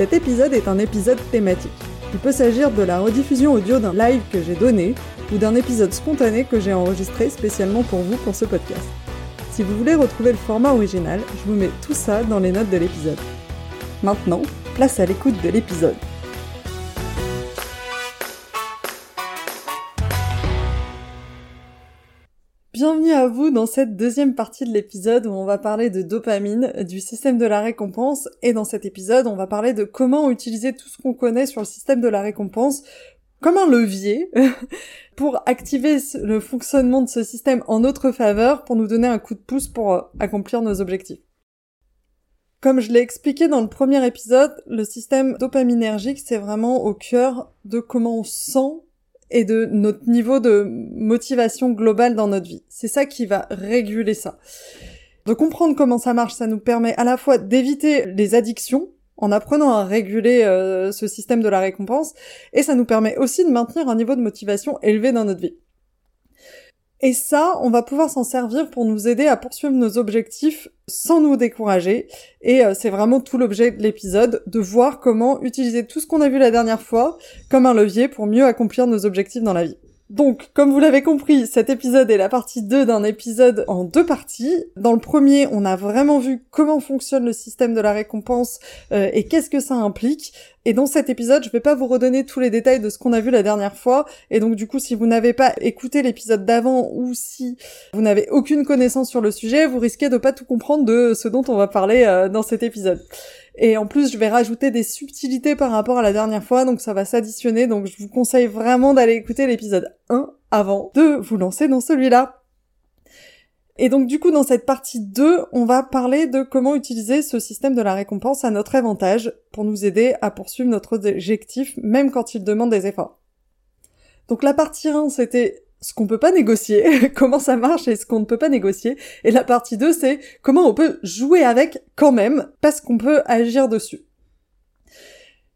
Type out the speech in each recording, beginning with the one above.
Cet épisode est un épisode thématique. Il peut s'agir de la rediffusion audio d'un live que j'ai donné ou d'un épisode spontané que j'ai enregistré spécialement pour vous pour ce podcast. Si vous voulez retrouver le format original, je vous mets tout ça dans les notes de l'épisode. Maintenant, place à l'écoute de l'épisode. Bienvenue à vous dans cette deuxième partie de l'épisode où on va parler de dopamine, du système de la récompense, et dans cet épisode on va parler de comment utiliser tout ce qu'on connaît sur le système de la récompense comme un levier pour activer le fonctionnement de ce système en notre faveur pour nous donner un coup de pouce pour euh, accomplir nos objectifs. Comme je l'ai expliqué dans le premier épisode, le système dopaminergique, c'est vraiment au cœur de comment on sent et de notre niveau de motivation globale dans notre vie. C'est ça qui va réguler ça. De comprendre comment ça marche, ça nous permet à la fois d'éviter les addictions en apprenant à réguler euh, ce système de la récompense, et ça nous permet aussi de maintenir un niveau de motivation élevé dans notre vie. Et ça, on va pouvoir s'en servir pour nous aider à poursuivre nos objectifs sans nous décourager. Et euh, c'est vraiment tout l'objet de l'épisode, de voir comment utiliser tout ce qu'on a vu la dernière fois comme un levier pour mieux accomplir nos objectifs dans la vie. Donc, comme vous l'avez compris, cet épisode est la partie 2 d'un épisode en deux parties. Dans le premier, on a vraiment vu comment fonctionne le système de la récompense euh, et qu'est-ce que ça implique. Et dans cet épisode, je vais pas vous redonner tous les détails de ce qu'on a vu la dernière fois. Et donc, du coup, si vous n'avez pas écouté l'épisode d'avant ou si vous n'avez aucune connaissance sur le sujet, vous risquez de pas tout comprendre de ce dont on va parler euh, dans cet épisode. Et en plus, je vais rajouter des subtilités par rapport à la dernière fois, donc ça va s'additionner. Donc je vous conseille vraiment d'aller écouter l'épisode 1 avant de vous lancer dans celui-là. Et donc du coup, dans cette partie 2, on va parler de comment utiliser ce système de la récompense à notre avantage pour nous aider à poursuivre notre objectif, même quand il demande des efforts. Donc la partie 1, c'était ce qu'on peut pas négocier, comment ça marche et ce qu'on ne peut pas négocier. Et la partie 2, c'est comment on peut jouer avec quand même, parce qu'on peut agir dessus.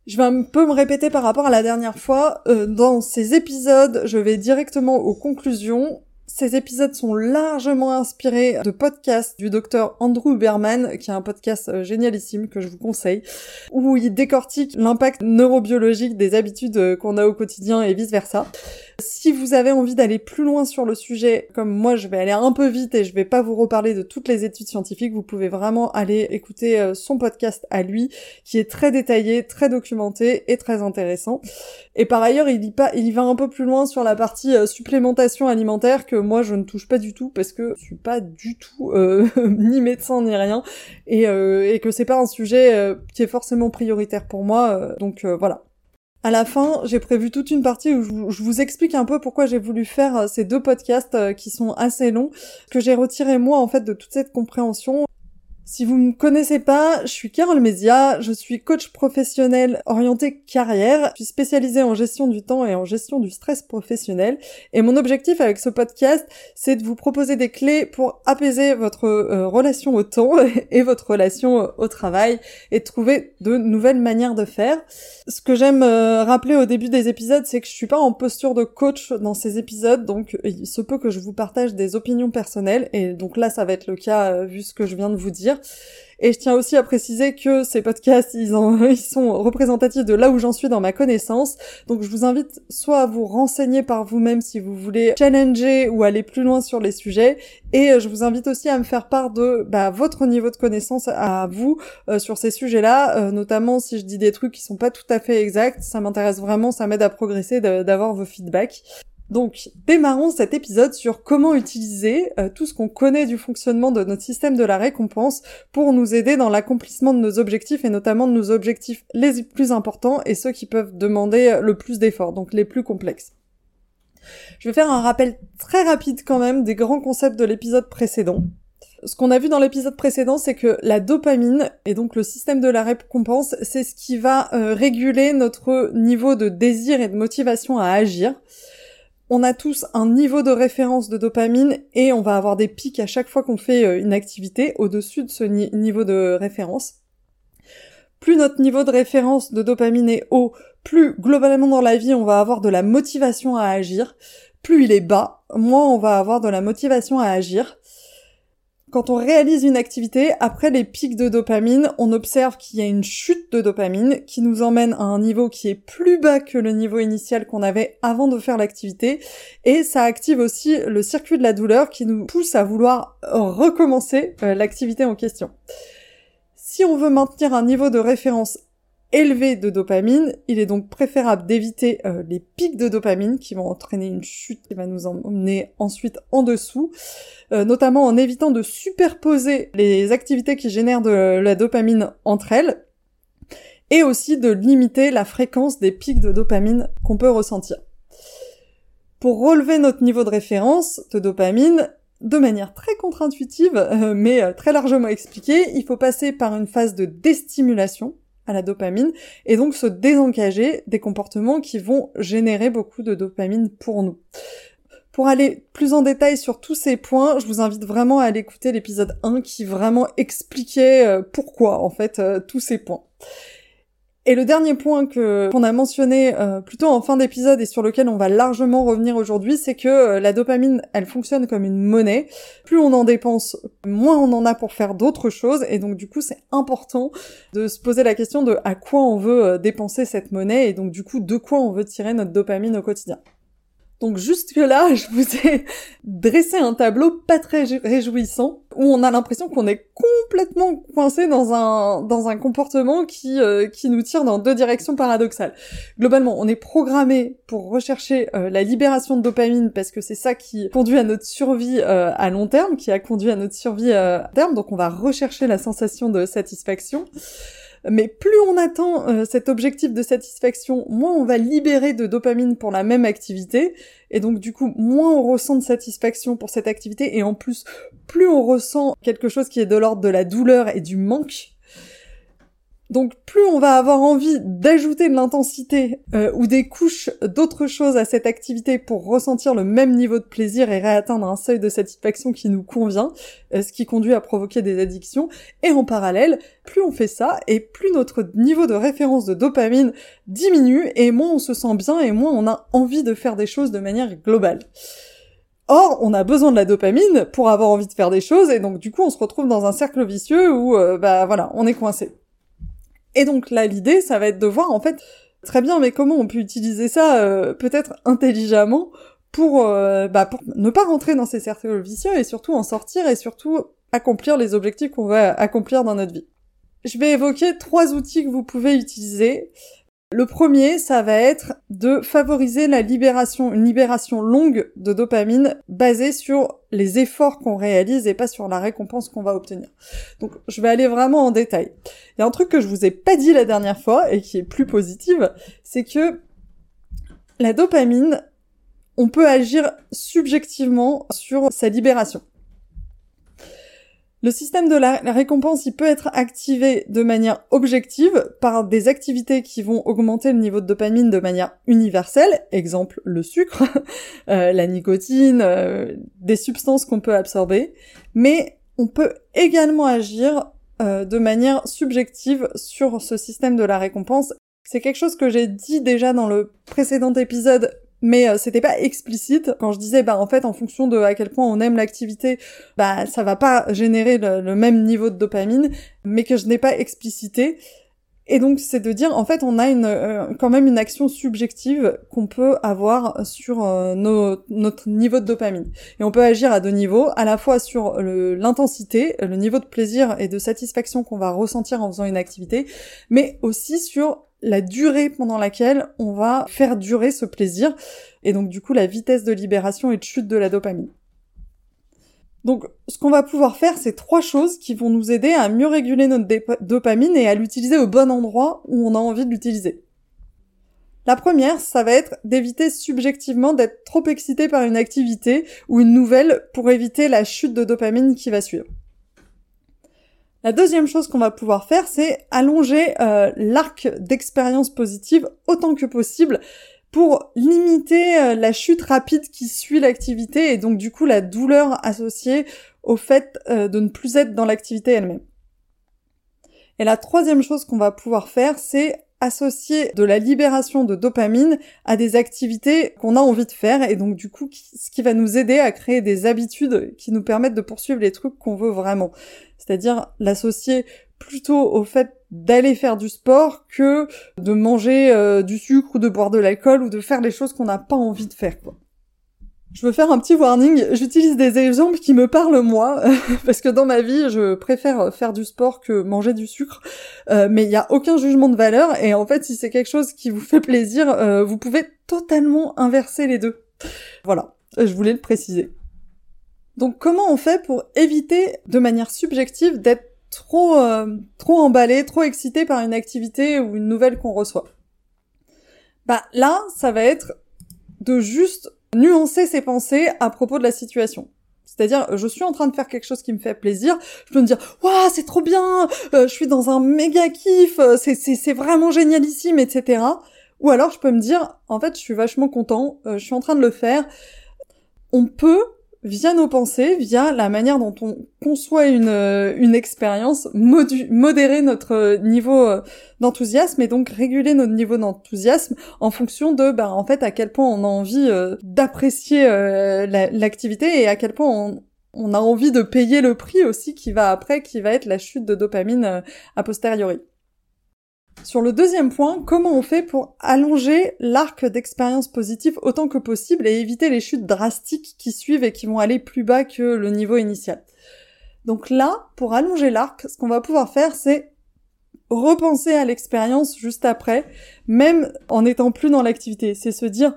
Je vais un peu me répéter par rapport à la dernière fois. Euh, dans ces épisodes, je vais directement aux conclusions ces épisodes sont largement inspirés de podcasts du docteur Andrew Berman, qui est un podcast euh, génialissime que je vous conseille, où il décortique l'impact neurobiologique des habitudes euh, qu'on a au quotidien et vice versa. Si vous avez envie d'aller plus loin sur le sujet, comme moi je vais aller un peu vite et je vais pas vous reparler de toutes les études scientifiques, vous pouvez vraiment aller écouter euh, son podcast à lui, qui est très détaillé, très documenté et très intéressant. Et par ailleurs, il y, va un peu plus loin sur la partie supplémentation alimentaire que moi je ne touche pas du tout parce que je suis pas du tout euh, ni médecin ni rien et, euh, et que c'est pas un sujet euh, qui est forcément prioritaire pour moi donc voilà. À la fin, j'ai prévu toute une partie où je vous explique un peu pourquoi j'ai voulu faire ces deux podcasts qui sont assez longs, que j'ai retiré moi en fait de toute cette compréhension si vous me connaissez pas, je suis Carole Mézia, je suis coach professionnel orienté carrière, je suis spécialisée en gestion du temps et en gestion du stress professionnel et mon objectif avec ce podcast, c'est de vous proposer des clés pour apaiser votre euh, relation au temps et votre relation euh, au travail et trouver de nouvelles manières de faire. Ce que j'aime euh, rappeler au début des épisodes, c'est que je suis pas en posture de coach dans ces épisodes, donc il se peut que je vous partage des opinions personnelles et donc là ça va être le cas vu ce que je viens de vous dire. Et je tiens aussi à préciser que ces podcasts, ils, sont représentatifs de là où j'en suis dans ma connaissance. Donc je vous invite soit à vous renseigner par vous-même si vous voulez challenger ou aller plus loin sur les sujets. Et je vous invite aussi à me faire part de bah, votre niveau de connaissance à vous euh, sur ces sujets-là, euh, notamment si je dis des trucs qui sont pas tout à fait exacts. Ça m'intéresse vraiment, ça m'aide à progresser d'avoir vos feedbacks. Donc, démarrons cet épisode sur comment utiliser euh, tout ce qu'on connaît du fonctionnement de notre système de la récompense pour nous aider dans l'accomplissement de nos objectifs et notamment de nos objectifs les plus importants et ceux qui peuvent demander le plus d'efforts, donc les plus complexes. Je vais faire un rappel très rapide quand même des grands concepts de l'épisode précédent. Ce qu'on a vu dans l'épisode précédent, c'est que la dopamine, et donc le système de la récompense, c'est ce qui va euh, réguler notre niveau de désir et de motivation à agir. On a tous un niveau de référence de dopamine et on va avoir des pics à chaque fois qu'on fait euh, une activité au-dessus de ce niveau de référence. Plus notre niveau de référence de dopamine est haut, plus globalement dans la vie on va avoir de la motivation à agir. Plus il est bas, moins on va avoir de la motivation à agir. Quand on réalise une activité, après les pics de dopamine, on observe qu'il y a une chute de dopamine qui nous emmène à un niveau qui est plus bas que le niveau initial qu'on avait avant de faire l'activité. Et ça active aussi le circuit de la douleur qui nous pousse à vouloir recommencer euh, l'activité en question. Si on veut maintenir un niveau de référence élevé de dopamine. Il est donc préférable d'éviter euh, les pics de dopamine qui vont entraîner une chute qui va nous emmener ensuite en dessous, euh, notamment en évitant de superposer les activités qui génèrent de la dopamine entre elles, et aussi de limiter la fréquence des pics de dopamine qu'on peut ressentir. Pour relever notre niveau de référence de dopamine, de manière très contre-intuitive, euh, mais très largement expliquée, il faut passer par une phase de déstimulation, à la dopamine et donc se désengager des comportements qui vont générer beaucoup de dopamine pour nous. Pour aller plus en détail sur tous ces points, je vous invite vraiment à aller écouter l'épisode 1 qui vraiment expliquait euh, pourquoi en fait euh, tous ces points. Et le dernier point que qu'on a mentionné euh, plutôt en fin d'épisode et sur lequel on va largement revenir aujourd'hui, c'est que euh, la dopamine, elle fonctionne comme une monnaie. Plus on en dépense, moins on en a pour faire d'autres choses. Et donc du coup, c'est important de se poser la question de à quoi on veut euh, dépenser cette monnaie et donc du coup de quoi on veut tirer notre dopamine au quotidien. Donc jusque là, je vous ai dressé un tableau pas très réjouissant où on a l'impression qu'on est complètement coincé dans un dans un comportement qui euh, qui nous tire dans deux directions paradoxales. Globalement, on est programmé pour rechercher euh, la libération de dopamine parce que c'est ça qui conduit à notre survie euh, à long terme, qui a conduit à notre survie à terme. Donc on va rechercher la sensation de satisfaction. Mais plus on attend euh, cet objectif de satisfaction, moins on va libérer de dopamine pour la même activité, et donc du coup moins on ressent de satisfaction pour cette activité, et en plus plus on ressent quelque chose qui est de l'ordre de la douleur et du manque, donc plus on va avoir envie d'ajouter de l'intensité euh, ou des couches d'autres choses à cette activité pour ressentir le même niveau de plaisir et réatteindre un seuil de satisfaction qui nous convient, euh, ce qui conduit à provoquer des addictions. Et en parallèle, plus on fait ça et plus notre niveau de référence de dopamine diminue et moins on se sent bien et moins on a envie de faire des choses de manière globale. Or, on a besoin de la dopamine pour avoir envie de faire des choses et donc du coup on se retrouve dans un cercle vicieux où euh, bah voilà, on est coincé. Et donc là, l'idée, ça va être de voir en fait très bien, mais comment on peut utiliser ça euh, peut-être intelligemment pour, euh, bah, pour ne pas rentrer dans ces cercles vicieux et surtout en sortir et surtout accomplir les objectifs qu'on va accomplir dans notre vie. Je vais évoquer trois outils que vous pouvez utiliser le premier, ça va être de favoriser la libération, une libération longue de dopamine basée sur les efforts qu'on réalise et pas sur la récompense qu'on va obtenir. Donc, je vais aller vraiment en détail. Il y a un truc que je vous ai pas dit la dernière fois et qui est plus positive, c'est que la dopamine, on peut agir subjectivement sur sa libération. Le système de la récompense, il peut être activé de manière objective par des activités qui vont augmenter le niveau de dopamine de manière universelle, exemple le sucre, euh, la nicotine, euh, des substances qu'on peut absorber, mais on peut également agir euh, de manière subjective sur ce système de la récompense. C'est quelque chose que j'ai dit déjà dans le précédent épisode mais euh, c'était pas explicite quand je disais bah en fait en fonction de à quel point on aime l'activité bah ça va pas générer le, même niveau de dopamine mais que je n'ai pas explicité. Et donc c'est de dire en fait on a une euh, quand même une action subjective qu'on peut avoir sur euh, notre niveau de dopamine. Et on peut agir à deux niveaux à la fois sur l'intensité le niveau de plaisir et de satisfaction qu'on va ressentir en faisant une activité mais aussi sur la durée pendant laquelle on va faire durer ce plaisir, et donc du coup la vitesse de libération et de chute de la dopamine. Donc ce qu'on va pouvoir faire, c'est trois choses qui vont nous aider à mieux réguler notre dopamine et à l'utiliser au bon endroit où on a envie de l'utiliser. La première, ça va être d'éviter subjectivement d'être trop excité par une activité ou une nouvelle pour éviter la chute de dopamine qui va suivre. La deuxième chose qu'on va pouvoir faire, c'est allonger euh, l'arc d'expérience positive autant que possible pour limiter euh, la chute rapide qui suit l'activité et donc du coup la douleur associée au fait euh, de ne plus être dans l'activité elle-même. Et la troisième chose qu'on va pouvoir faire, c'est associer de la libération de dopamine à des activités qu'on a envie de faire et donc du coup ce qui va nous aider à créer des habitudes qui nous permettent de poursuivre les trucs qu'on veut vraiment. C'est-à-dire l'associer plutôt au fait d'aller faire du sport que de manger euh, du sucre ou de boire de l'alcool ou de faire les choses qu'on n'a pas envie de faire. Je veux faire un petit warning, j'utilise des exemples qui me parlent moi, parce que dans ma vie, je préfère faire du sport que manger du sucre, euh, mais il n'y a aucun jugement de valeur, et en fait, si c'est quelque chose qui vous fait plaisir, euh, vous pouvez totalement inverser les deux. Voilà, je voulais le préciser. Donc comment on fait pour éviter de manière subjective d'être trop, euh, trop emballé, trop excité par une activité ou une nouvelle qu'on reçoit? Bah là, ça va être de juste nuancer ses pensées à propos de la situation. C'est-à-dire, je suis en train de faire quelque chose qui me fait plaisir, je peux me dire, waouh, c'est trop bien, euh, je suis dans un méga kiff, euh, c'est, c'est, c'est vraiment génialissime, etc. Ou alors, je peux me dire, en fait, je suis vachement content, euh, je suis en train de le faire. On peut via nos pensées, via la manière dont on conçoit une, euh, une expérience, modérer notre niveau euh, d'enthousiasme et donc réguler notre niveau d'enthousiasme en fonction de, bah, en fait, à quel point on a envie euh, d'apprécier l'activité et à quel point on, on, a envie de payer le prix aussi qui va après, qui va être la chute de dopamine a posteriori. Sur le deuxième point, comment on fait pour allonger l'arc d'expérience positive autant que possible et éviter les chutes drastiques qui suivent et qui vont aller plus bas que le niveau initial? Donc là, pour allonger l'arc, ce qu'on va pouvoir faire, c'est repenser à l'expérience juste après, même en étant plus dans l'activité. C'est se dire,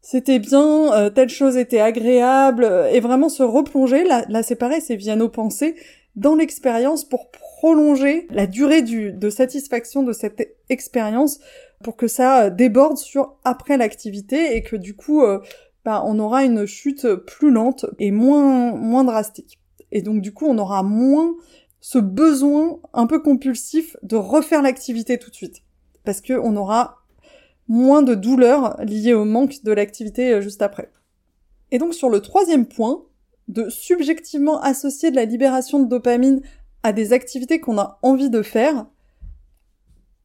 c'était bien, euh, telle chose était agréable, euh, et vraiment se replonger. Là c'est pareil, c'est via nos pensées dans l'expérience pour prolonger la durée du, de satisfaction de cette expérience pour que ça déborde sur après l'activité et que du coup euh, bah, on aura une chute plus lente et moins moins drastique. Et donc du coup on aura moins ce besoin un peu compulsif de refaire l'activité tout de suite parce que on aura moins de douleur liée au manque de l'activité euh, juste après. Et donc sur le troisième point, de subjectivement associer de la libération de dopamine à des activités qu'on a envie de faire,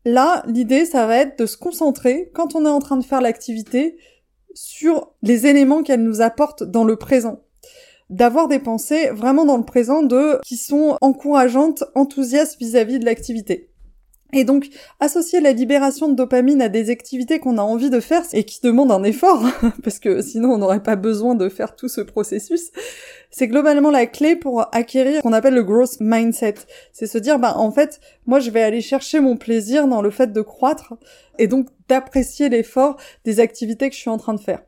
là, l'idée, ça va être de se concentrer, quand on est en train de faire l'activité, sur les éléments qu'elle nous apporte dans le présent. D'avoir des pensées vraiment dans le présent de, qui sont encourageantes, enthousiastes vis-à-vis de l'activité. Et donc, associer la libération de dopamine à des activités qu'on a envie de faire et qui demandent un effort, parce que sinon on n'aurait pas besoin de faire tout ce processus, c'est globalement la clé pour acquérir ce qu'on appelle le growth mindset. C'est se dire, bah, en fait, moi je vais aller chercher mon plaisir dans le fait de croître et donc d'apprécier l'effort des activités que je suis en train de faire.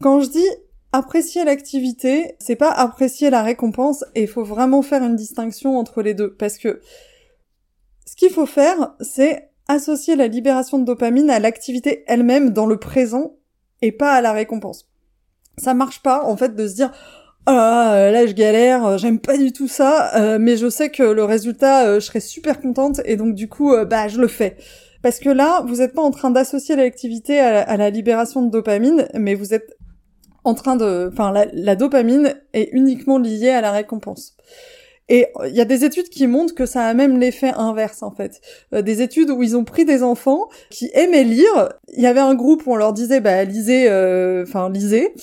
Quand je dis apprécier l'activité, c'est pas apprécier la récompense et il faut vraiment faire une distinction entre les deux parce que ce qu'il faut faire, c'est associer la libération de dopamine à l'activité elle-même dans le présent et pas à la récompense. Ça marche pas, en fait, de se dire oh là, je galère, j'aime pas du tout ça, euh, mais je sais que le résultat, euh, je serai super contente et donc du coup, euh, bah je le fais. Parce que là, vous n'êtes pas en train d'associer l'activité à, la libération de dopamine, mais vous êtes en train de, enfin, la dopamine est uniquement liée à la récompense. Et il y a des études qui montrent que ça a même l'effet inverse en fait. Euh, des études où ils ont pris des enfants qui aimaient lire. Il y avait un groupe où on leur disait bah lisez, euh, enfin lisez.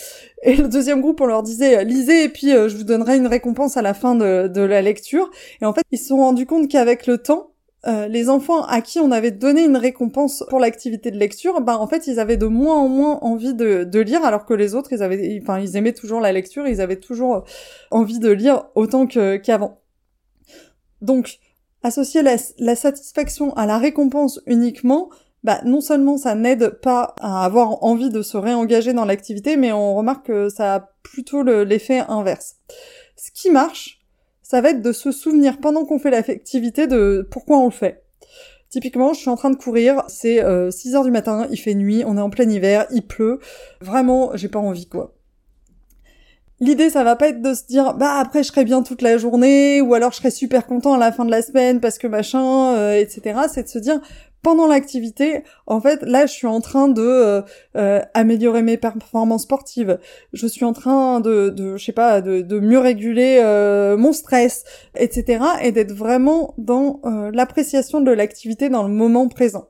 Et le deuxième groupe on leur disait lisez et puis euh, je vous donnerai une récompense à la fin de, de la lecture. Et en fait ils se sont rendus compte qu'avec le temps les enfants à qui on avait donné une récompense pour l'activité de lecture, bah en fait ils avaient de moins en moins envie de, lire, alors que les autres ils avaient, enfin ils aimaient toujours la lecture, ils avaient toujours envie de lire autant qu'avant. Donc, associer la, satisfaction à la récompense uniquement, bah, non seulement ça n'aide pas à avoir envie de se réengager dans l'activité, mais on remarque que ça a plutôt l'effet inverse. Ce qui marche, ça va être de se souvenir pendant qu'on fait l'activité de pourquoi on le fait. Typiquement, je suis en train de courir, c'est 6 euh, heures du matin, il fait nuit, on est en plein hiver, il pleut. Vraiment, j'ai pas envie quoi. L'idée, ça va pas être de se dire, bah après je serai bien toute la journée, ou alors je serai super content à la fin de la semaine parce que machin, euh, etc. C'est de se dire, pendant l'activité, en fait, là, je suis en train de euh, euh, améliorer mes performances sportives. Je suis en train de, de je sais pas, de, de mieux réguler euh, mon stress, etc. Et d'être vraiment dans l'appréciation de l'activité dans le moment présent.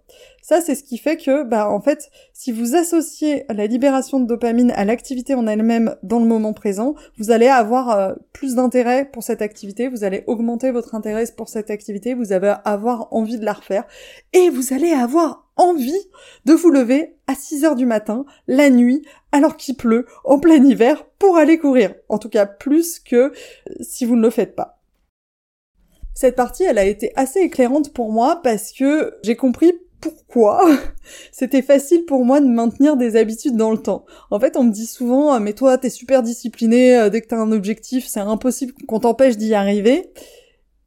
Ça, c'est ce qui fait que, bah, en fait, si vous associez la libération de dopamine à l'activité en elle-même dans le moment présent, vous allez avoir euh, plus d'intérêt pour cette activité, vous allez augmenter votre intérêt pour cette activité, vous allez avoir envie de la refaire, et vous allez avoir envie de vous lever à 6 heures du matin, la nuit, alors qu'il pleut, en plein hiver, pour aller courir. En tout cas, plus que euh, si vous ne le faites pas. Cette partie, elle a été assez éclairante pour moi parce que j'ai compris pourquoi c'était facile pour moi de maintenir des habitudes dans le temps. En fait, on me dit souvent ah, mais toi t'es super discipliné euh, dès que t'as un objectif, c'est impossible qu'on t'empêche d'y arriver."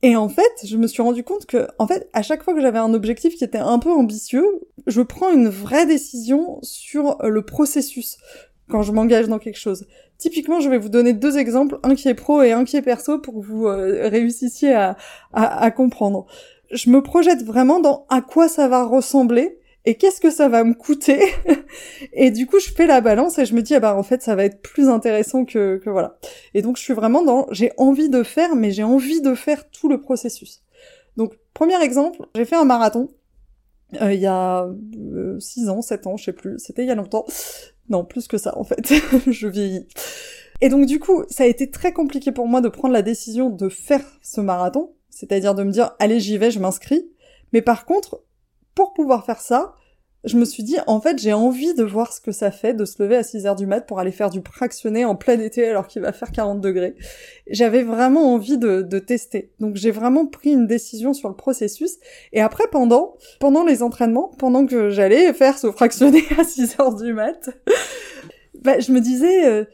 Et en fait, je me suis rendu compte que en fait, à chaque fois que j'avais un objectif qui était un peu ambitieux, je prends une vraie décision sur le processus quand je m'engage dans quelque chose. Typiquement, je vais vous donner deux exemples, un qui est pro et un qui est perso pour que vous euh, réussissiez à comprendre je me projette vraiment dans à quoi ça va ressembler et qu'est-ce que ça va me coûter. Et du coup je fais la balance et je me dis ah bah en fait ça va être plus intéressant que, que voilà. Et donc je suis vraiment dans j'ai envie de faire mais j'ai envie de faire tout le processus. Donc premier exemple j'ai fait un marathon euh, il y a 6 euh, ans 7 ans je sais plus c'était il y a longtemps. Non plus que ça en fait je vieillis. Et donc du coup ça a été très compliqué pour moi de prendre la décision de faire ce marathon c'est-à-dire de me dire, allez, j'y vais, je m'inscris. Mais par contre, pour pouvoir faire ça, je me suis dit, en fait, j'ai envie de voir ce que ça fait de se lever à 6 heures du mat pour aller faire du fractionné en plein été alors qu'il va faire 40 degrés. J'avais vraiment envie de, de tester. Donc j'ai vraiment pris une décision sur le processus. Et après, pendant, pendant les entraînements, pendant que j'allais faire ce fractionné à 6 heures du mat, bah, je me disais, euh,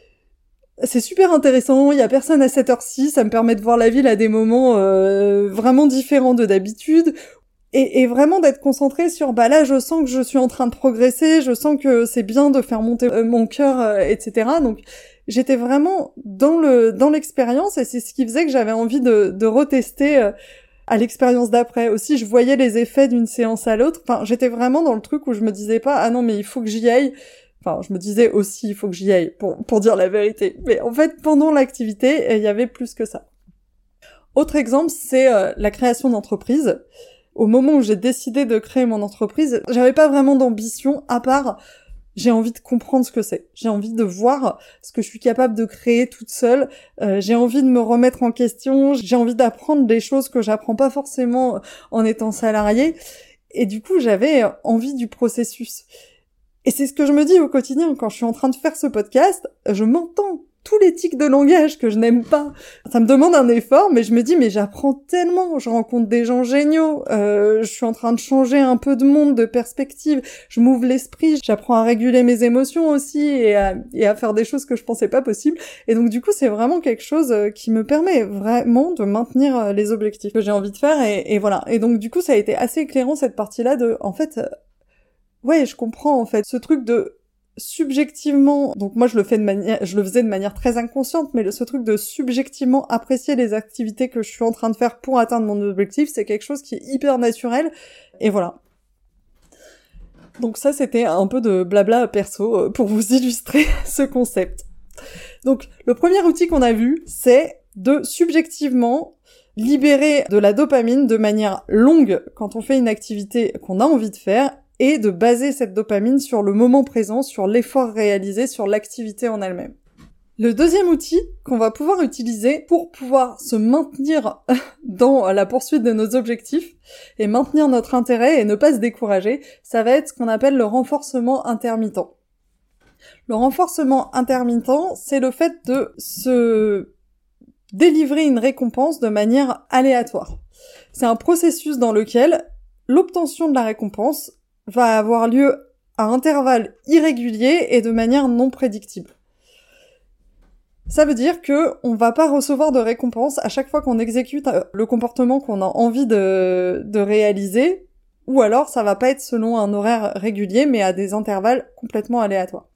c'est super intéressant, il y a personne à cette heure-ci, ça me permet de voir la ville à des moments euh, vraiment différents de d'habitude, et, vraiment d'être concentré sur bah là je sens que je suis en train de progresser, je sens que c'est bien de faire monter euh, mon cœur, euh, etc. Donc j'étais vraiment dans le dans l'expérience et c'est ce qui faisait que j'avais envie de, de retester à l'expérience d'après. Aussi je voyais les effets d'une séance à l'autre. Enfin j'étais vraiment dans le truc où je me disais pas ah non mais il faut que j'y aille Enfin, je me disais aussi, il faut que j'y aille pour, pour dire la vérité. Mais en fait, pendant l'activité, il y avait plus que ça. Autre exemple, c'est euh, la création d'entreprise. Au moment où j'ai décidé de créer mon entreprise, j'avais pas vraiment d'ambition à part j'ai envie de comprendre ce que c'est. J'ai envie de voir ce que je suis capable de créer toute seule. Euh, j'ai envie de me remettre en question. J'ai envie d'apprendre des choses que j'apprends pas forcément en étant salarié. Et du coup, j'avais envie du processus. Et c'est ce que je me dis au quotidien quand je suis en train de faire ce podcast, je m'entends tous les tics de langage que je n'aime pas. Ça me demande un effort, mais je me dis mais j'apprends tellement, je rencontre des gens géniaux, euh, je suis en train de changer un peu de monde, de perspective, je m'ouvre l'esprit, j'apprends à réguler mes émotions aussi et à, et à faire des choses que je pensais pas possible. Et donc du coup c'est vraiment quelque chose euh, qui me permet vraiment de maintenir euh, les objectifs que j'ai envie de faire et, et voilà. Et donc du coup ça a été assez éclairant cette partie-là de en fait ouais, je comprends en fait ce truc de subjectivement, donc moi je le fais de manière, je le faisais de manière très inconsciente, mais ce truc de subjectivement apprécier les activités que je suis en train de faire pour atteindre mon objectif, c'est quelque chose qui est hyper naturel, et voilà. Donc ça c'était un peu de blabla perso euh, pour vous illustrer ce concept. Donc le premier outil qu'on a vu, c'est de subjectivement libérer de la dopamine de manière longue quand on fait une activité qu'on a envie de faire et de baser cette dopamine sur le moment présent, sur l'effort réalisé, sur l'activité en elle-même. Le deuxième outil qu'on va pouvoir utiliser pour pouvoir se maintenir dans la poursuite de nos objectifs et maintenir notre intérêt et ne pas se décourager, ça va être ce qu'on appelle le renforcement intermittent. Le renforcement intermittent, c'est le fait de se délivrer une récompense de manière aléatoire. C'est un processus dans lequel l'obtention de la récompense va avoir lieu à intervalles irréguliers et de manière non prédictible. Ça veut dire que on va pas recevoir de récompense à chaque fois qu'on exécute euh, le comportement qu'on a envie de, réaliser, ou alors ça va pas être selon un horaire régulier, mais à des intervalles complètement aléatoires.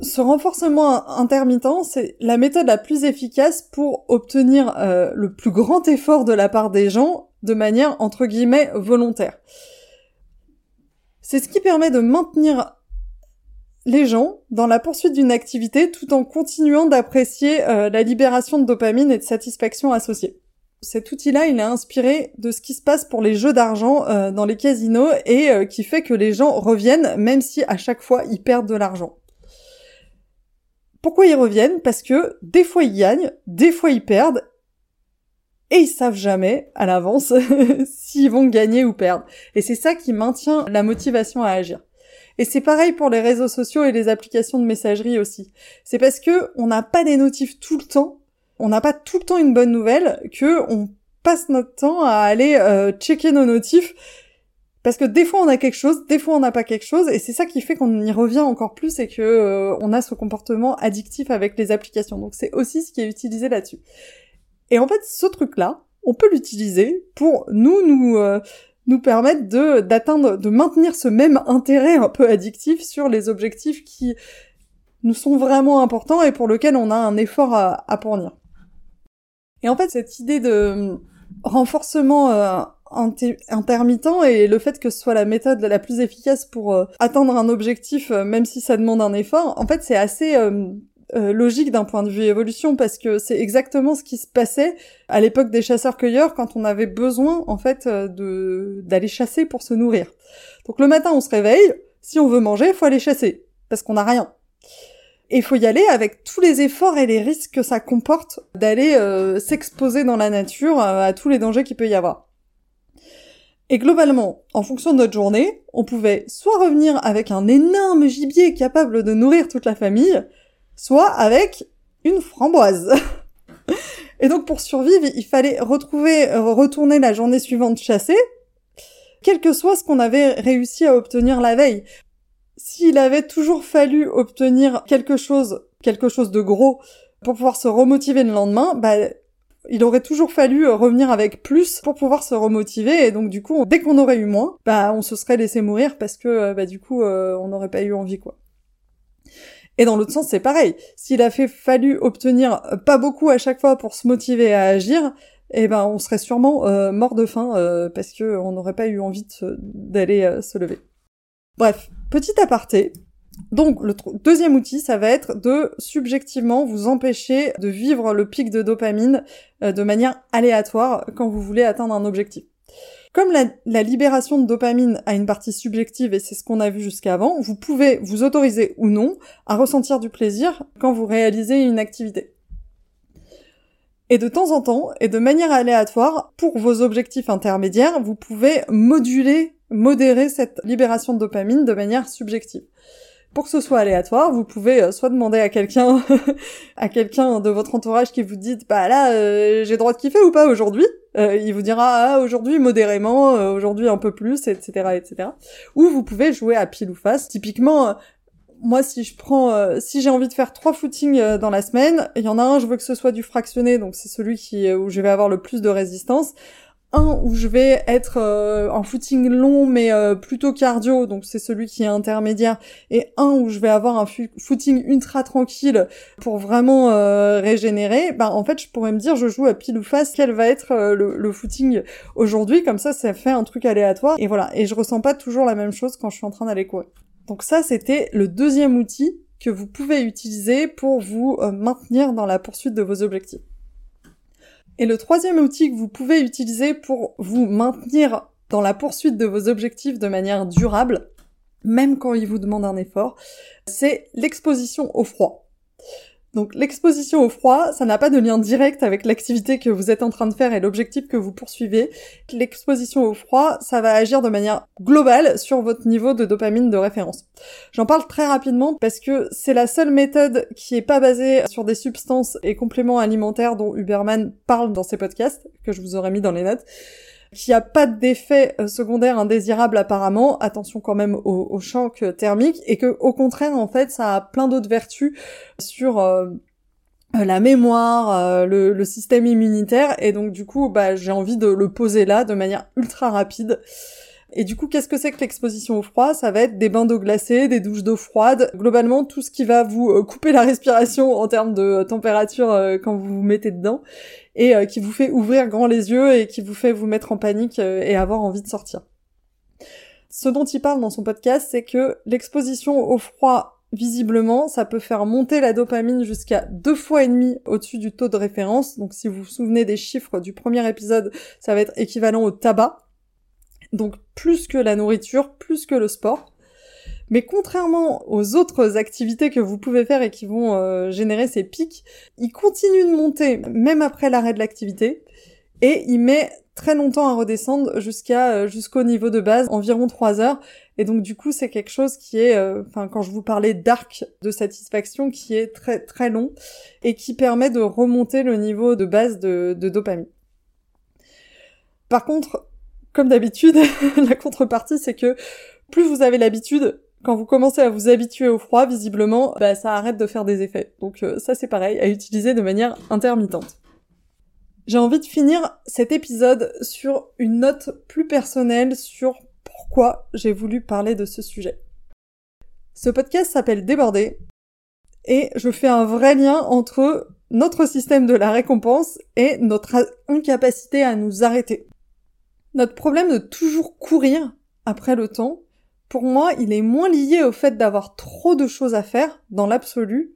ce renforcement intermittent, c'est la méthode la plus efficace pour obtenir euh, le plus grand effort de la part des gens de manière entre guillemets volontaire. C'est ce qui permet de maintenir les gens dans la poursuite d'une activité tout en continuant d'apprécier euh, la libération de dopamine et de satisfaction associée. Cet outil-là, il est inspiré de ce qui se passe pour les jeux d'argent euh, dans les casinos et euh, qui fait que les gens reviennent même si à chaque fois ils perdent de l'argent. Pourquoi ils reviennent? Parce que des fois ils gagnent, des fois ils perdent et ils savent jamais à l'avance s'ils vont gagner ou perdre. Et c'est ça qui maintient la motivation à agir. Et c'est pareil pour les réseaux sociaux et les applications de messagerie aussi. C'est parce que on n'a pas des notifs tout le temps, on n'a pas tout le temps une bonne nouvelle, que on passe notre temps à aller euh, checker nos notifs. Parce que des fois on a quelque chose, des fois on n'a pas quelque chose, et c'est ça qui fait qu'on y revient encore plus et que euh, on a ce comportement addictif avec les applications. Donc c'est aussi ce qui est utilisé là-dessus. Et en fait, ce truc-là, on peut l'utiliser pour nous nous euh, nous permettent de d'atteindre, de maintenir ce même intérêt un peu addictif sur les objectifs qui nous sont vraiment importants et pour lesquels on a un effort à, à fournir. Et en fait, cette idée de renforcement euh, intermittent et le fait que ce soit la méthode la plus efficace pour euh, atteindre un objectif, euh, même si ça demande un effort, en fait, c'est assez euh, logique d'un point de vue évolution parce que c'est exactement ce qui se passait à l'époque des chasseurs-cueilleurs quand on avait besoin en fait euh, de d'aller chasser pour se nourrir. Donc le matin on se réveille, si on veut manger, faut aller chasser parce qu'on n'a rien. Et faut y aller avec tous les efforts et les risques que ça comporte d'aller euh, s'exposer dans la nature à tous les dangers qu'il peut y avoir. Et globalement, en fonction de notre journée, on pouvait soit revenir avec un énorme gibier capable de nourrir toute la famille, soit avec une framboise. Et donc pour survivre, il fallait retrouver, euh, retourner la journée suivante chasser, quel que soit ce qu'on avait réussi à obtenir la veille. S'il avait toujours fallu obtenir quelque chose, quelque chose de gros, pour pouvoir se remotiver le lendemain, bah, il aurait toujours fallu euh, revenir avec plus pour pouvoir se remotiver et donc du coup dès qu'on aurait eu moins bah on se serait laissé mourir parce que euh, bah du coup on n'aurait pas eu envie quoi et dans l'autre sens, c'est pareil. S'il a fait fallu obtenir pas beaucoup à chaque fois pour se motiver à agir, eh ben on serait sûrement euh, mort de faim euh, parce que on n'aurait pas eu envie d'aller euh, se lever. Bref, petit aparté. Donc le deuxième outil, ça va être de subjectivement vous empêcher de vivre le pic de dopamine de manière aléatoire quand vous voulez atteindre un objectif. Comme la, libération de dopamine a une partie subjective, et c'est ce qu'on a vu jusqu'avant, vous pouvez vous autoriser ou non à ressentir du plaisir quand vous réalisez une activité. Et de temps en temps, et de manière aléatoire, pour vos objectifs intermédiaires, vous pouvez moduler, modérer cette libération de dopamine de manière subjective pour que ce soit aléatoire, vous pouvez euh, soit demander à quelqu'un, à quelqu'un de votre entourage qui vous dit, bah là, euh, j'ai droit de kiffer ou pas aujourd'hui? Euh, il vous dira, ah, aujourd'hui modérément, aujourd'hui un peu plus, etc., etc. Ou vous pouvez jouer à pile ou face. Typiquement, moi, si je prends, si j'ai envie de faire trois footings dans la semaine, il y en a un, je veux que ce soit du fractionné, donc c'est celui qui où je vais avoir le plus de résistance un où je vais être euh, en footing long mais euh, plutôt cardio, donc c'est celui qui est intermédiaire, et un où je vais avoir un footing ultra tranquille pour vraiment euh, régénérer, bah en fait je pourrais me dire je joue à pile ou face quel va être le, le, footing aujourd'hui, comme ça ça fait un truc aléatoire, et voilà, et je ressens pas toujours la même chose quand je suis en train d'aller courir. Donc ça c'était le deuxième outil que vous pouvez utiliser pour vous maintenir dans la poursuite de vos objectifs. Et le troisième outil que vous pouvez utiliser pour vous maintenir dans la poursuite de vos objectifs de manière durable, même quand il vous demande un effort, c'est l'exposition au froid. Donc l'exposition au froid, ça n'a pas de lien direct avec l'activité que vous êtes en train de faire et l'objectif que vous poursuivez. L'exposition au froid, ça va agir de manière globale sur votre niveau de dopamine de référence. J'en parle très rapidement parce que c'est la seule méthode qui est pas basée sur des substances et compléments alimentaires dont Huberman parle dans ses podcasts, que je vous aurais mis dans les notes qui a pas d'effet euh, secondaire indésirable apparemment, attention quand même au, choc thermique, et que au contraire en fait ça a plein d'autres vertus sur euh, la mémoire, euh, le, le, système immunitaire, et donc du coup bah j'ai envie de le poser là de manière ultra rapide. Et du coup, qu'est-ce que c'est que l'exposition au froid? Ça va être des bains d'eau glacée, des douches d'eau froide, globalement tout ce qui va vous euh, couper la respiration en termes de température euh, quand vous vous mettez dedans, et qui vous fait ouvrir grand les yeux et qui vous fait vous mettre en panique et avoir envie de sortir. Ce dont il parle dans son podcast, c'est que l'exposition au froid visiblement, ça peut faire monter la dopamine jusqu'à deux fois et demi au-dessus du taux de référence. Donc si vous vous souvenez des chiffres du premier épisode, ça va être équivalent au tabac. Donc plus que la nourriture, plus que le sport. Mais contrairement aux autres activités que vous pouvez faire et qui vont euh, générer ces pics, il continue de monter même après l'arrêt de l'activité et il met très longtemps à redescendre jusqu'à euh, jusqu'au niveau de base, environ 3 heures. Et donc du coup, c'est quelque chose qui est, euh, enfin quand je vous parlais d'arc de satisfaction, qui est très très long et qui permet de remonter le niveau de base de, de dopamine. Par contre, comme d'habitude, la contrepartie, c'est que plus vous avez l'habitude, quand vous commencez à vous habituer au froid, visiblement, bah, ça arrête de faire des effets. Donc euh, ça c'est pareil, à utiliser de manière intermittente. J'ai envie de finir cet épisode sur une note plus personnelle sur pourquoi j'ai voulu parler de ce sujet. Ce podcast s'appelle Débordé et je fais un vrai lien entre notre système de la récompense et notre incapacité à nous arrêter. Notre problème de toujours courir après le temps, pour moi, il est moins lié au fait d'avoir trop de choses à faire dans l'absolu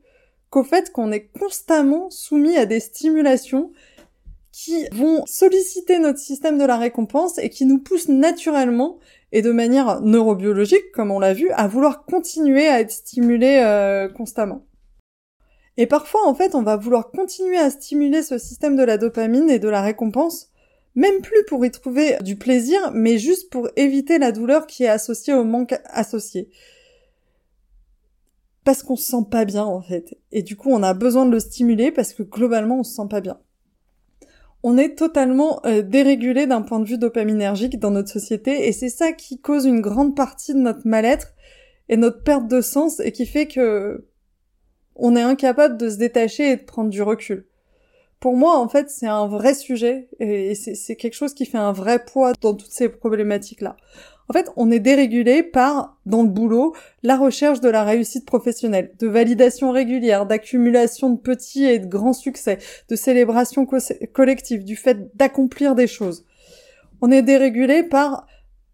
qu'au fait qu'on est constamment soumis à des stimulations qui vont solliciter notre système de la récompense et qui nous poussent naturellement et de manière neurobiologique, comme on l'a vu, à vouloir continuer à être stimulé euh, constamment. Et parfois, en fait, on va vouloir continuer à stimuler ce système de la dopamine et de la récompense, même plus pour y trouver du plaisir, mais juste pour éviter la douleur qui est associée au manque associé. Parce qu'on se sent pas bien, en fait. Et du coup, on a besoin de le stimuler parce que globalement, on se sent pas bien on est totalement euh, dérégulé d'un point de vue dopaminergique dans notre société et c'est ça qui cause une grande partie de notre mal-être et notre perte de sens et qui fait que on est incapable de se détacher et de prendre du recul. Pour moi, en fait, c'est un vrai sujet et c'est quelque chose qui fait un vrai poids dans toutes ces problématiques-là. En fait, on est dérégulé par, dans le boulot, la recherche de la réussite professionnelle, de validation régulière, d'accumulation de petits et de grands succès, de célébration collective, du fait d'accomplir des choses. On est dérégulé par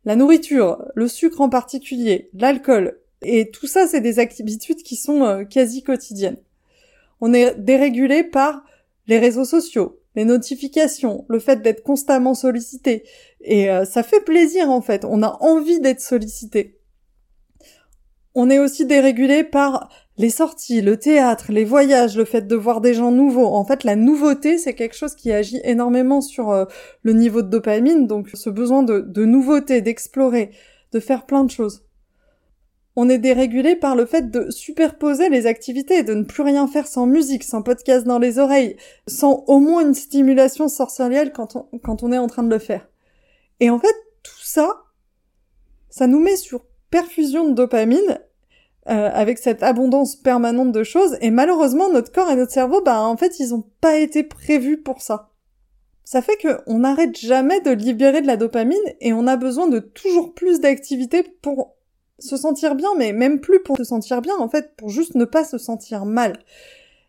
la nourriture, le sucre en particulier, l'alcool, et tout ça, c'est des habitudes qui sont euh, quasi quotidiennes. On est dérégulé par les réseaux sociaux, les notifications, le fait d'être constamment sollicité. Et euh, ça fait plaisir en fait, on a envie d'être sollicité. On est aussi dérégulé par les sorties, le théâtre, les voyages, le fait de voir des gens nouveaux. En fait, la nouveauté, c'est quelque chose qui agit énormément sur euh, le niveau de dopamine, donc ce besoin de, de nouveauté, d'explorer, de faire plein de choses on est dérégulé par le fait de superposer les activités, de ne plus rien faire sans musique, sans podcast dans les oreilles, sans au moins une stimulation sensorielle quand on, quand on est en train de le faire. Et en fait, tout ça, ça nous met sur perfusion de dopamine, euh, avec cette abondance permanente de choses, et malheureusement, notre corps et notre cerveau, bah, en fait, ils ont pas été prévus pour ça. Ça fait qu'on n'arrête jamais de libérer de la dopamine et on a besoin de toujours plus d'activités pour se sentir bien, mais même plus pour se sentir bien, en fait, pour juste ne pas se sentir mal.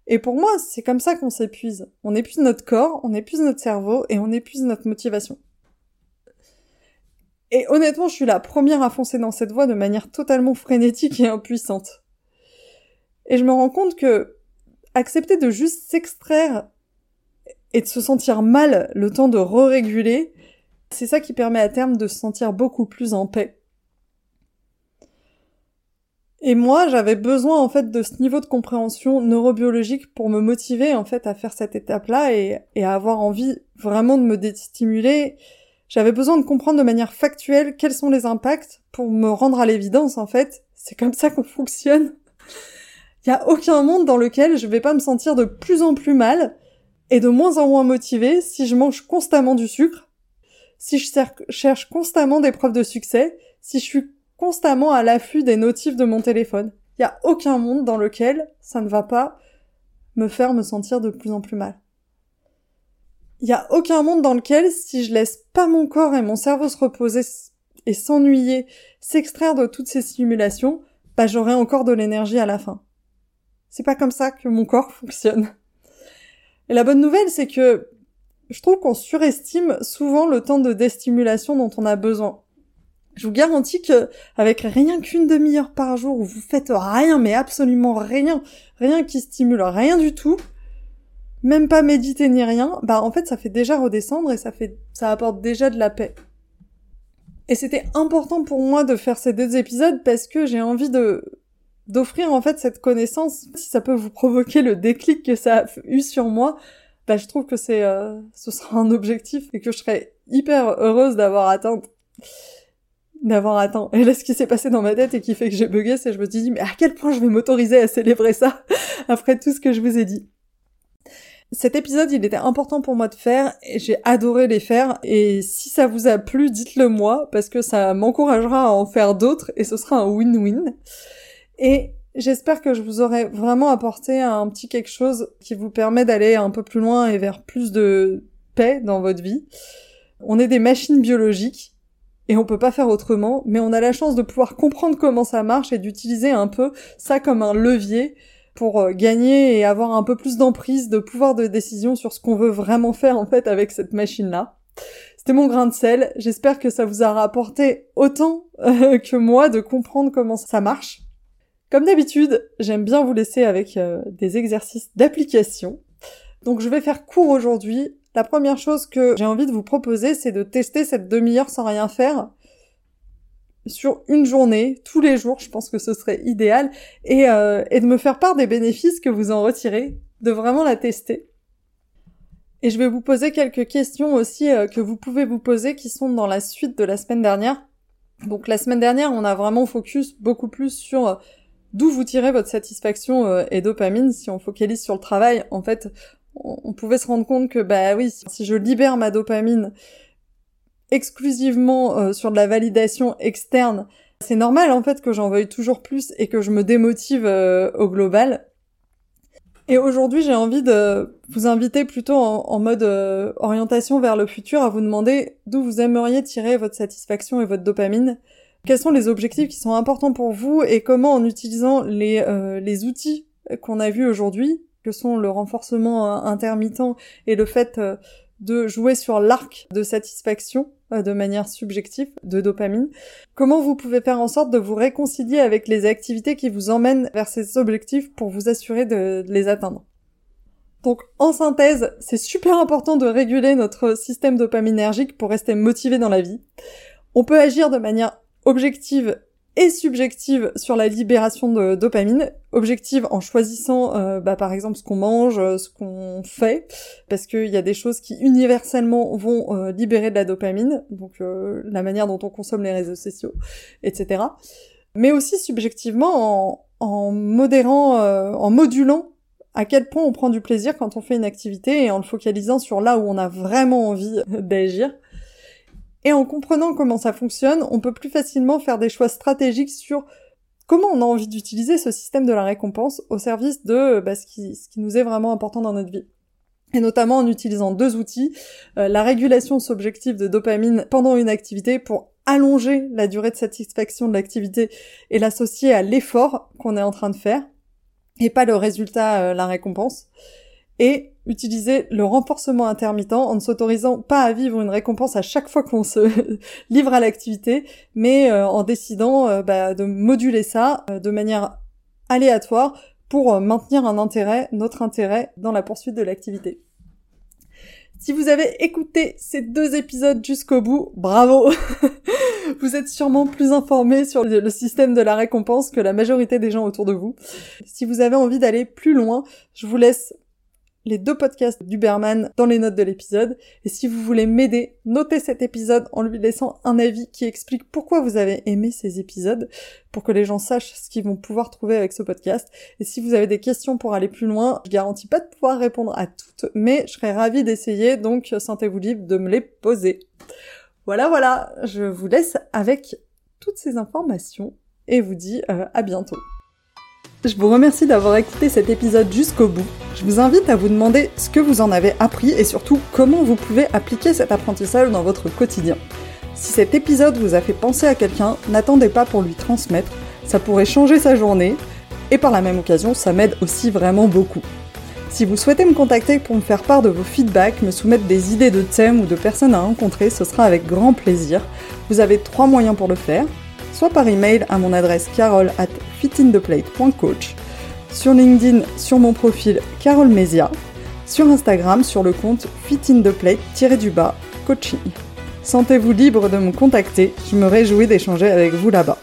Et pour moi, c'est comme ça qu'on s'épuise. On épuise notre corps, on épuise notre cerveau et on épuise notre motivation. Et honnêtement, je suis la première à foncer dans cette voie de manière totalement frénétique et impuissante. Et je me rends compte que accepter de juste s'extraire et de se sentir mal le temps de re-réguler, c'est ça qui permet à terme de se sentir beaucoup plus en paix. Et moi, j'avais besoin en fait de ce niveau de compréhension neurobiologique pour me motiver en fait à faire cette étape-là et, à avoir envie vraiment de me déstimuler. J'avais besoin de comprendre de manière factuelle quels sont les impacts pour me rendre à l'évidence en fait. C'est comme ça qu'on fonctionne. Il y a aucun monde dans lequel je vais pas me sentir de plus en plus mal et de moins en moins motivée si je mange constamment du sucre, si je cherche constamment des preuves de succès, si je suis constamment à l'affût des notifs de mon téléphone. Il n'y a aucun monde dans lequel ça ne va pas me faire me sentir de plus en plus mal. Il n'y a aucun monde dans lequel, si je laisse pas mon corps et mon cerveau se reposer et s'ennuyer, s'extraire de toutes ces stimulations, bah j'aurai encore de l'énergie à la fin. C'est pas comme ça que mon corps fonctionne. Et la bonne nouvelle, c'est que je trouve qu'on surestime souvent le temps de déstimulation dont on a besoin. Je vous garantis que avec rien qu'une demi-heure par jour où vous faites rien, mais absolument rien, rien qui stimule rien du tout, même pas méditer ni rien, bah en fait ça fait déjà redescendre et ça fait ça apporte déjà de la paix. Et c'était important pour moi de faire ces deux épisodes parce que j'ai envie de d'offrir en fait cette connaissance. Si ça peut vous provoquer le déclic que ça a eu sur moi, bah je trouve que c'est euh, ce sera un objectif et que je serais hyper heureuse d'avoir atteint d'avoir atteint. Et là, ce qui s'est passé dans ma tête et qui fait que j'ai bugué, c'est je me suis dit, mais à quel point je vais m'autoriser à célébrer ça après tout ce que je vous ai dit. Cet épisode, il était important pour moi de faire et j'ai adoré les faire. Et si ça vous a plu, dites-le moi parce que ça m'encouragera à en faire d'autres et ce sera un win-win. Et j'espère que je vous aurai vraiment apporté un petit quelque chose qui vous permet d'aller un peu plus loin et vers plus de paix dans votre vie. On est des machines biologiques et on peut pas faire autrement, mais on a la chance de pouvoir comprendre comment ça marche et d'utiliser un peu ça comme un levier pour euh, gagner et avoir un peu plus d'emprise, de pouvoir de décision sur ce qu'on veut vraiment faire en fait avec cette machine-là. C'était mon grain de sel. J'espère que ça vous a rapporté autant euh, que moi de comprendre comment ça marche. Comme d'habitude, j'aime bien vous laisser avec euh, des exercices d'application. Donc je vais faire court aujourd'hui la première chose que j'ai envie de vous proposer, c'est de tester cette demi-heure sans rien faire sur une journée, tous les jours, je pense que ce serait idéal, et, euh, de me faire part des bénéfices que vous en retirez, de vraiment la tester. Et je vais vous poser quelques questions aussi euh, que vous pouvez vous poser qui sont dans la suite de la semaine dernière. Donc la semaine dernière, on a vraiment focus beaucoup plus sur euh, d'où vous tirez votre satisfaction et dopamine. Si on focalise sur le travail, en fait, on pouvait se rendre compte que bah oui, si je libère ma dopamine exclusivement euh, sur de la validation externe, c'est normal en fait que j'en veuille toujours plus et que je me démotive euh, au global. Et aujourd'hui, j'ai envie de vous inviter plutôt en, mode euh, orientation vers le futur à vous demander d'où vous aimeriez tirer votre satisfaction et votre dopamine. Quels sont les objectifs qui sont importants pour vous et comment en utilisant les, les outils qu'on a vus aujourd'hui, que sont le renforcement euh, intermittent et le fait euh, de jouer sur l'arc de satisfaction euh, de manière subjective de dopamine. Comment vous pouvez faire en sorte de vous réconcilier avec les activités qui vous emmènent vers ces objectifs pour vous assurer de les atteindre? Donc en synthèse, c'est super important de réguler notre système dopaminergique pour rester motivé dans la vie. On peut agir de manière objective et subjective sur la libération de dopamine, objective en choisissant euh, bah, par exemple ce qu'on mange, euh, ce qu'on fait, parce qu'il y a des choses qui universellement vont euh, libérer de la dopamine, donc la manière dont on consomme les réseaux sociaux, etc. Mais aussi subjectivement en, en modérant, en modulant à quel point on prend du plaisir quand on fait une activité et en le focalisant sur là où on a vraiment envie d'agir. Et en comprenant comment ça fonctionne, on peut plus facilement faire des choix stratégiques sur comment on a envie d'utiliser ce système de la récompense au service de bah, ce, qui, ce qui nous est vraiment important dans notre vie. Et notamment en utilisant deux outils, euh, la régulation subjective de dopamine pendant une activité pour allonger la durée de satisfaction de l'activité et l'associer à l'effort qu'on est en train de faire, et pas le résultat, euh, la récompense, et utiliser le renforcement intermittent en ne s'autorisant pas à vivre une récompense à chaque fois qu'on se livre à l'activité, mais euh, en décidant euh, bah, de moduler ça euh, de manière aléatoire pour maintenir un intérêt, notre intérêt dans la poursuite de l'activité. Si vous avez écouté ces deux épisodes jusqu'au bout, bravo Vous êtes sûrement plus informé sur le système de la récompense que la majorité des gens autour de vous. Si vous avez envie d'aller plus loin, je vous laisse les deux podcasts d'Uberman dans les notes de l'épisode. Et si vous voulez m'aider, notez cet épisode en lui laissant un avis qui explique pourquoi vous avez aimé ces épisodes, pour que les gens sachent ce qu'ils vont pouvoir trouver avec ce podcast. Et si vous avez des questions pour aller plus loin, je garantis pas de pouvoir répondre à toutes, mais je serais ravie d'essayer, donc sentez-vous libre de me les poser. Voilà, voilà, je vous laisse avec toutes ces informations et vous dis euh, à bientôt. Je vous remercie d'avoir écouté cet épisode jusqu'au bout. Je vous invite à vous demander ce que vous en avez appris et surtout comment vous pouvez appliquer cet apprentissage dans votre quotidien. Si cet épisode vous a fait penser à quelqu'un, n'attendez pas pour lui transmettre, ça pourrait changer sa journée, et par la même occasion, ça m'aide aussi vraiment beaucoup. Si vous souhaitez me contacter pour me faire part de vos feedbacks, me soumettre des idées de thèmes ou de personnes à rencontrer, ce sera avec grand plaisir. Vous avez trois moyens pour le faire, soit par email à mon adresse carole at fitintheplate.coach, sur LinkedIn sur mon profil Carole Mesia, sur Instagram sur le compte fitintheplate-du-bas coaching. Sentez-vous libre de me contacter, je me réjouis d'échanger avec vous là-bas.